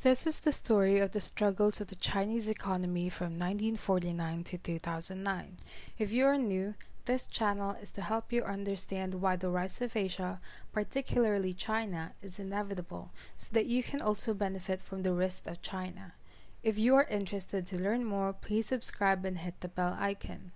This is the story of the struggles of the Chinese economy from 1949 to 2009. If you are new, this channel is to help you understand why the rise of Asia, particularly China, is inevitable so that you can also benefit from the rest of China. If you are interested to learn more, please subscribe and hit the bell icon.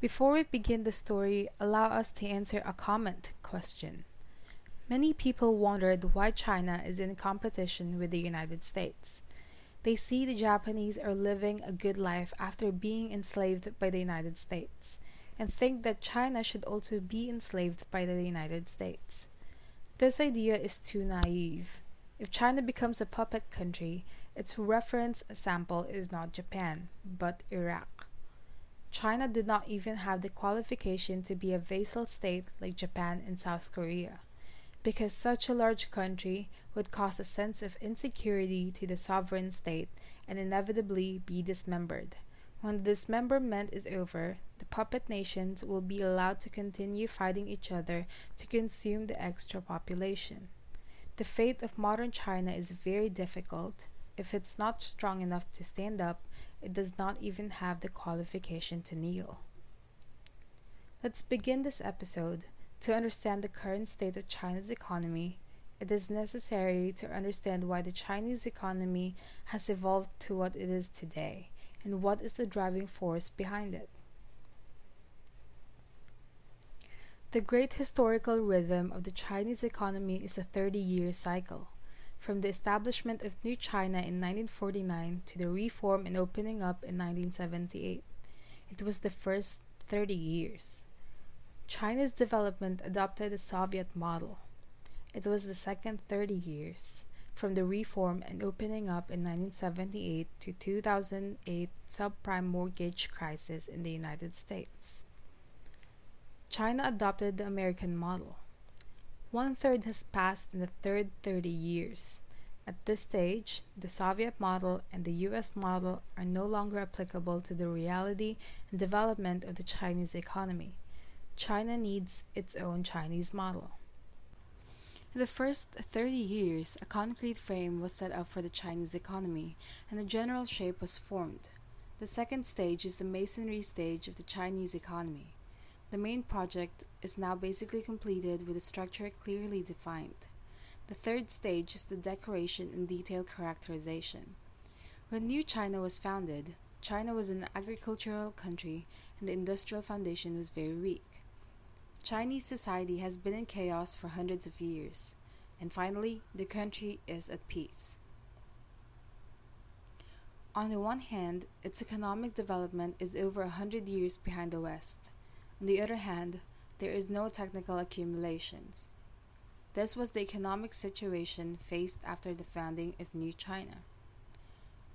Before we begin the story, allow us to answer a comment question. Many people wondered why China is in competition with the United States. They see the Japanese are living a good life after being enslaved by the United States and think that China should also be enslaved by the United States. This idea is too naive. If China becomes a puppet country, its reference sample is not Japan, but Iraq. China did not even have the qualification to be a vassal state like Japan and South Korea because such a large country would cause a sense of insecurity to the sovereign state and inevitably be dismembered. When the dismemberment is over, the puppet nations will be allowed to continue fighting each other to consume the extra population. The fate of modern China is very difficult. If it's not strong enough to stand up, it does not even have the qualification to kneel. Let's begin this episode to understand the current state of China's economy, it is necessary to understand why the Chinese economy has evolved to what it is today and what is the driving force behind it. The great historical rhythm of the Chinese economy is a 30 year cycle. From the establishment of New China in 1949 to the reform and opening up in 1978, it was the first 30 years. China's development adopted the Soviet model. It was the second 30 years, from the reform and opening up in 1978 to 2008 subprime mortgage crisis in the United States. China adopted the American model. One third has passed in the third 30 years. At this stage, the Soviet model and the US model are no longer applicable to the reality and development of the Chinese economy. China needs its own Chinese model. In the first 30 years, a concrete frame was set up for the Chinese economy, and a general shape was formed. The second stage is the masonry stage of the Chinese economy. The main project is now basically completed with a structure clearly defined. The third stage is the decoration and detailed characterization. When New China was founded, China was an agricultural country and the industrial foundation was very weak. Chinese society has been in chaos for hundreds of years, and finally, the country is at peace. On the one hand, its economic development is over a hundred years behind the West. On the other hand, there is no technical accumulations. This was the economic situation faced after the founding of New China.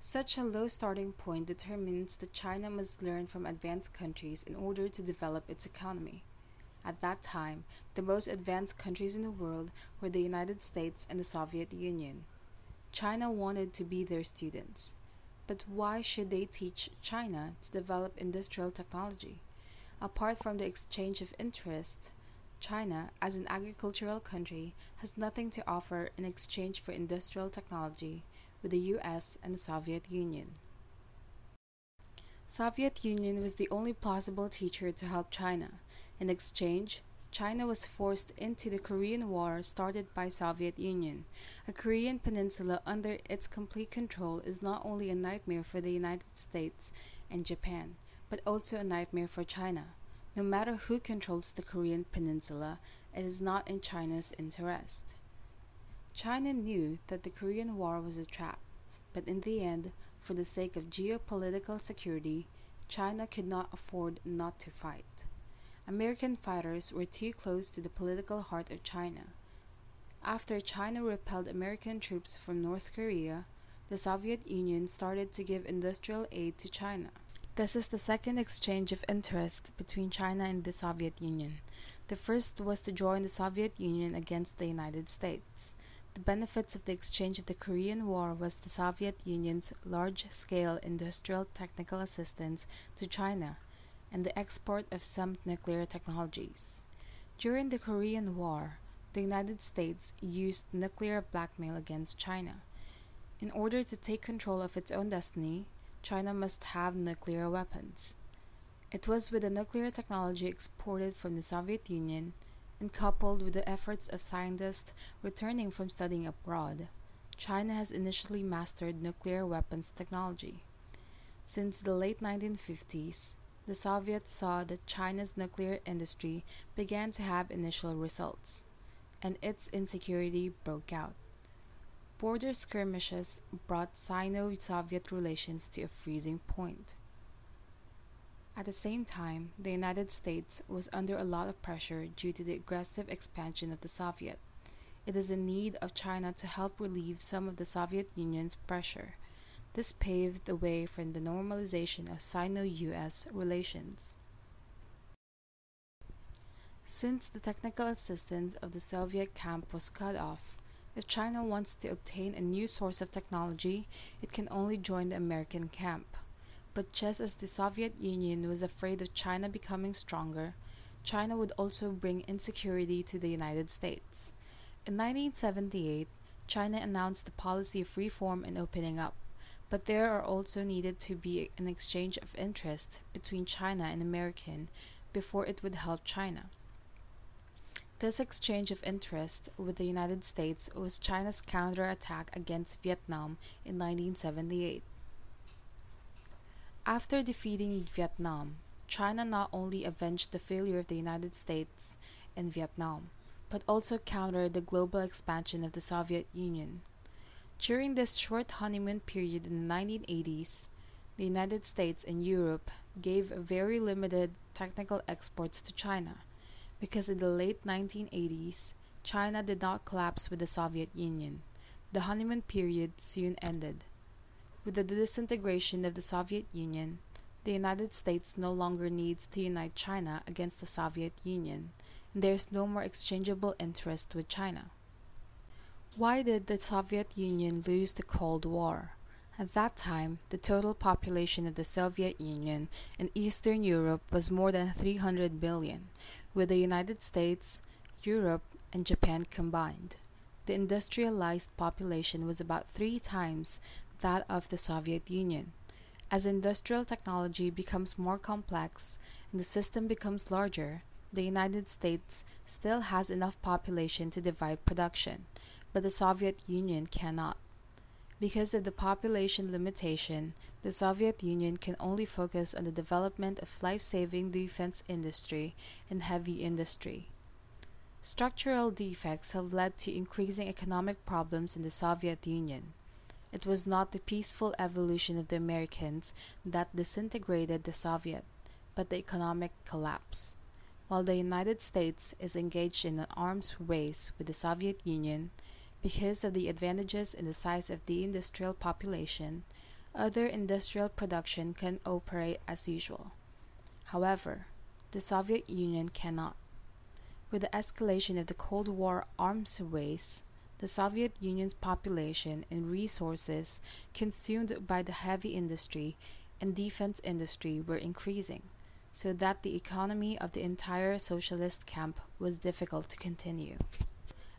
Such a low starting point determines that China must learn from advanced countries in order to develop its economy. At that time, the most advanced countries in the world were the United States and the Soviet Union. China wanted to be their students. But why should they teach China to develop industrial technology? Apart from the exchange of interest, China, as an agricultural country, has nothing to offer in exchange for industrial technology with the US and the Soviet Union. Soviet Union was the only plausible teacher to help China. In exchange, China was forced into the Korean War started by Soviet Union. A Korean peninsula under its complete control is not only a nightmare for the United States and Japan, but also a nightmare for China. No matter who controls the Korean peninsula, it is not in China's interest. China knew that the Korean War was a trap, but in the end, for the sake of geopolitical security, China could not afford not to fight. American fighters were too close to the political heart of China. After China repelled American troops from North Korea, the Soviet Union started to give industrial aid to China. This is the second exchange of interest between China and the Soviet Union. The first was to join the Soviet Union against the United States. The benefits of the exchange of the Korean War was the Soviet Union's large scale industrial technical assistance to China and the export of some nuclear technologies. During the Korean War, the United States used nuclear blackmail against China. In order to take control of its own destiny, China must have nuclear weapons. It was with the nuclear technology exported from the Soviet Union and coupled with the efforts of scientists returning from studying abroad, China has initially mastered nuclear weapons technology. Since the late 1950s, the Soviets saw that China's nuclear industry began to have initial results, and its insecurity broke out. Border skirmishes brought Sino Soviet relations to a freezing point. At the same time, the United States was under a lot of pressure due to the aggressive expansion of the Soviet. It is in need of China to help relieve some of the Soviet Union's pressure. This paved the way for the normalization of Sino US relations. Since the technical assistance of the Soviet camp was cut off, if China wants to obtain a new source of technology, it can only join the American camp. But just as the Soviet Union was afraid of China becoming stronger, China would also bring insecurity to the United States. In 1978, China announced the policy of reform and opening up, but there are also needed to be an exchange of interest between China and American before it would help China. This exchange of interest with the United States was China's counterattack against Vietnam in 1978. After defeating Vietnam, China not only avenged the failure of the United States in Vietnam, but also countered the global expansion of the Soviet Union. During this short honeymoon period in the 1980s, the United States and Europe gave very limited technical exports to China because in the late 1980s, China did not collapse with the Soviet Union. The honeymoon period soon ended. With the disintegration of the Soviet Union, the United States no longer needs to unite China against the Soviet Union, and there is no more exchangeable interest with China. Why did the Soviet Union lose the Cold War? At that time, the total population of the Soviet Union in Eastern Europe was more than 300 billion, with the United States, Europe, and Japan combined. The industrialized population was about three times that of the Soviet Union. As industrial technology becomes more complex and the system becomes larger, the United States still has enough population to divide production, but the Soviet Union cannot. Because of the population limitation, the Soviet Union can only focus on the development of life-saving defense industry and heavy industry. Structural defects have led to increasing economic problems in the Soviet Union. It was not the peaceful evolution of the Americans that disintegrated the Soviet, but the economic collapse. While the United States is engaged in an arms race with the Soviet Union, because of the advantages in the size of the industrial population, other industrial production can operate as usual. However, the Soviet Union cannot. With the escalation of the Cold War arms race, the Soviet Union's population and resources consumed by the heavy industry and defense industry were increasing, so that the economy of the entire socialist camp was difficult to continue.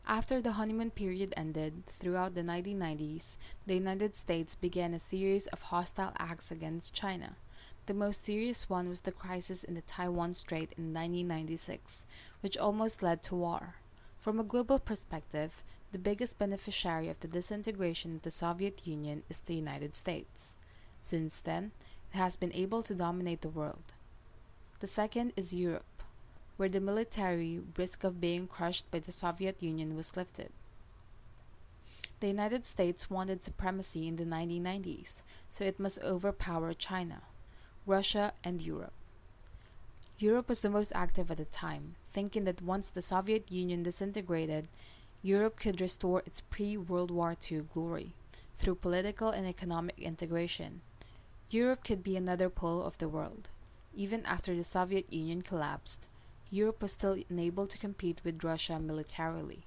After the honeymoon period ended, throughout the 1990s, the United States began a series of hostile acts against China. The most serious one was the crisis in the Taiwan Strait in 1996, which almost led to war. From a global perspective, the biggest beneficiary of the disintegration of the Soviet Union is the United States. Since then, it has been able to dominate the world. The second is Europe where the military risk of being crushed by the Soviet Union was lifted. The United States wanted supremacy in the 1990s, so it must overpower China, Russia, and Europe. Europe was the most active at the time, thinking that once the Soviet Union disintegrated, Europe could restore its pre World War II glory through political and economic integration. Europe could be another pole of the world. Even after the Soviet Union collapsed, Europe was still unable to compete with Russia militarily.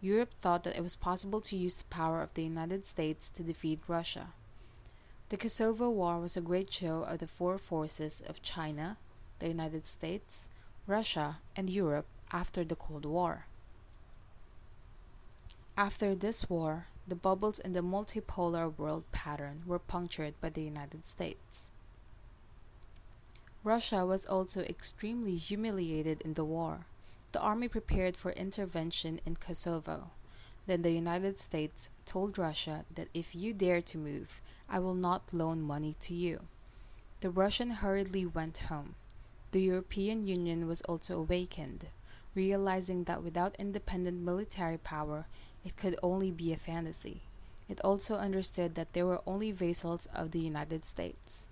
Europe thought that it was possible to use the power of the United States to defeat Russia. The Kosovo War was a great show of the four forces of China, the United States, Russia, and Europe after the Cold War. After this war, the bubbles in the multipolar world pattern were punctured by the United States. Russia was also extremely humiliated in the war. The army prepared for intervention in Kosovo. Then the United States told Russia that if you dare to move, I will not loan money to you. The Russian hurriedly went home. The European Union was also awakened, realizing that without independent military power, it could only be a fantasy. It also understood that they were only vassals of the United States.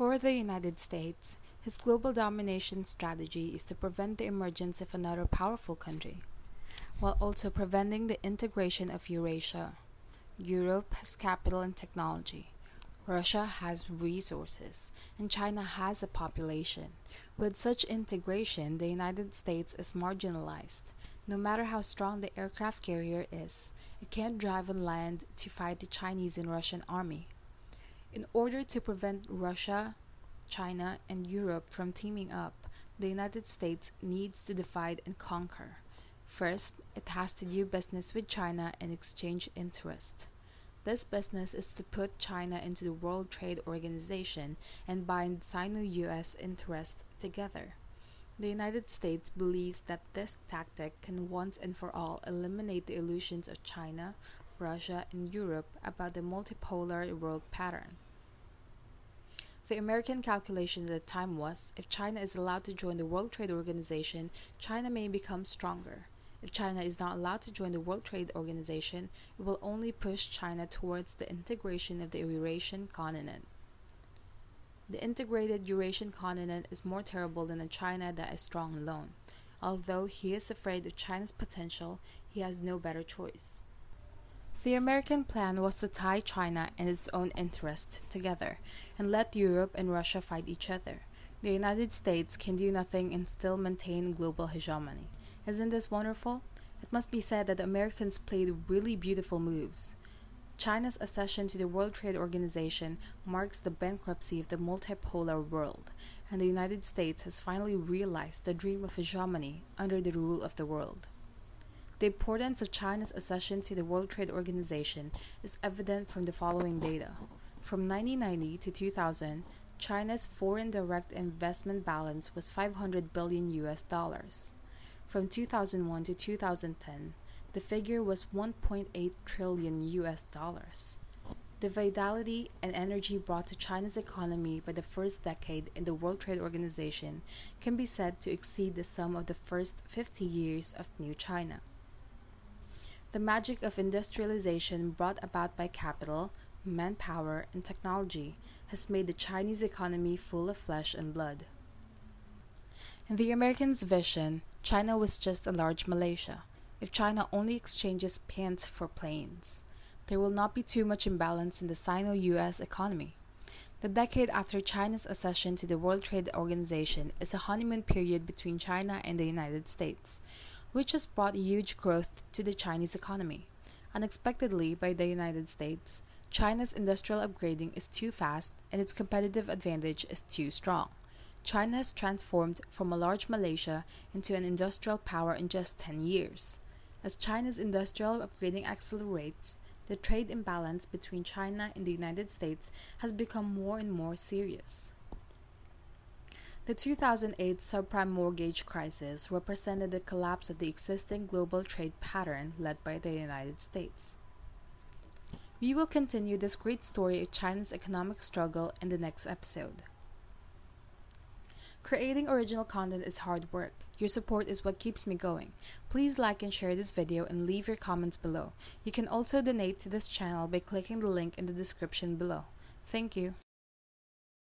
For the United States, his global domination strategy is to prevent the emergence of another powerful country, while also preventing the integration of Eurasia. Europe has capital and technology. Russia has resources, and China has a population. With such integration, the United States is marginalized. No matter how strong the aircraft carrier is, it can't drive on land to fight the Chinese and Russian army. In order to prevent Russia, China, and Europe from teaming up, the United States needs to divide and conquer. First, it has to do business with China and exchange interest. This business is to put China into the World Trade Organization and bind Sino US interests together. The United States believes that this tactic can once and for all eliminate the illusions of China, Russia, and Europe about the multipolar world pattern. The American calculation at the time was if China is allowed to join the World Trade Organization, China may become stronger. If China is not allowed to join the World Trade Organization, it will only push China towards the integration of the Eurasian continent. The integrated Eurasian continent is more terrible than a China that is strong alone. Although he is afraid of China's potential, he has no better choice. The American plan was to tie China and its own interests together and let Europe and Russia fight each other. The United States can do nothing and still maintain global hegemony. Isn't this wonderful? It must be said that the Americans played really beautiful moves. China's accession to the World Trade Organization marks the bankruptcy of the multipolar world, and the United States has finally realized the dream of hegemony under the rule of the world. The importance of China's accession to the World Trade Organization is evident from the following data. From 1990 to 2000, China's foreign direct investment balance was 500 billion US dollars. From 2001 to 2010, the figure was 1.8 trillion US dollars. The vitality and energy brought to China's economy by the first decade in the World Trade Organization can be said to exceed the sum of the first 50 years of New China. The magic of industrialization brought about by capital, manpower, and technology has made the Chinese economy full of flesh and blood. In the Americans' vision, China was just a large Malaysia. If China only exchanges pants for planes, there will not be too much imbalance in the Sino US economy. The decade after China's accession to the World Trade Organization is a honeymoon period between China and the United States, which has brought huge growth to the Chinese economy. Unexpectedly, by the United States, China's industrial upgrading is too fast and its competitive advantage is too strong. China has transformed from a large Malaysia into an industrial power in just 10 years. As China's industrial upgrading accelerates, the trade imbalance between China and the United States has become more and more serious. The 2008 subprime mortgage crisis represented the collapse of the existing global trade pattern led by the United States. We will continue this great story of China's economic struggle in the next episode. Creating original content is hard work. Your support is what keeps me going. Please like and share this video and leave your comments below. You can also donate to this channel by clicking the link in the description below. Thank you.